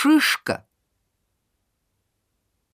шишка.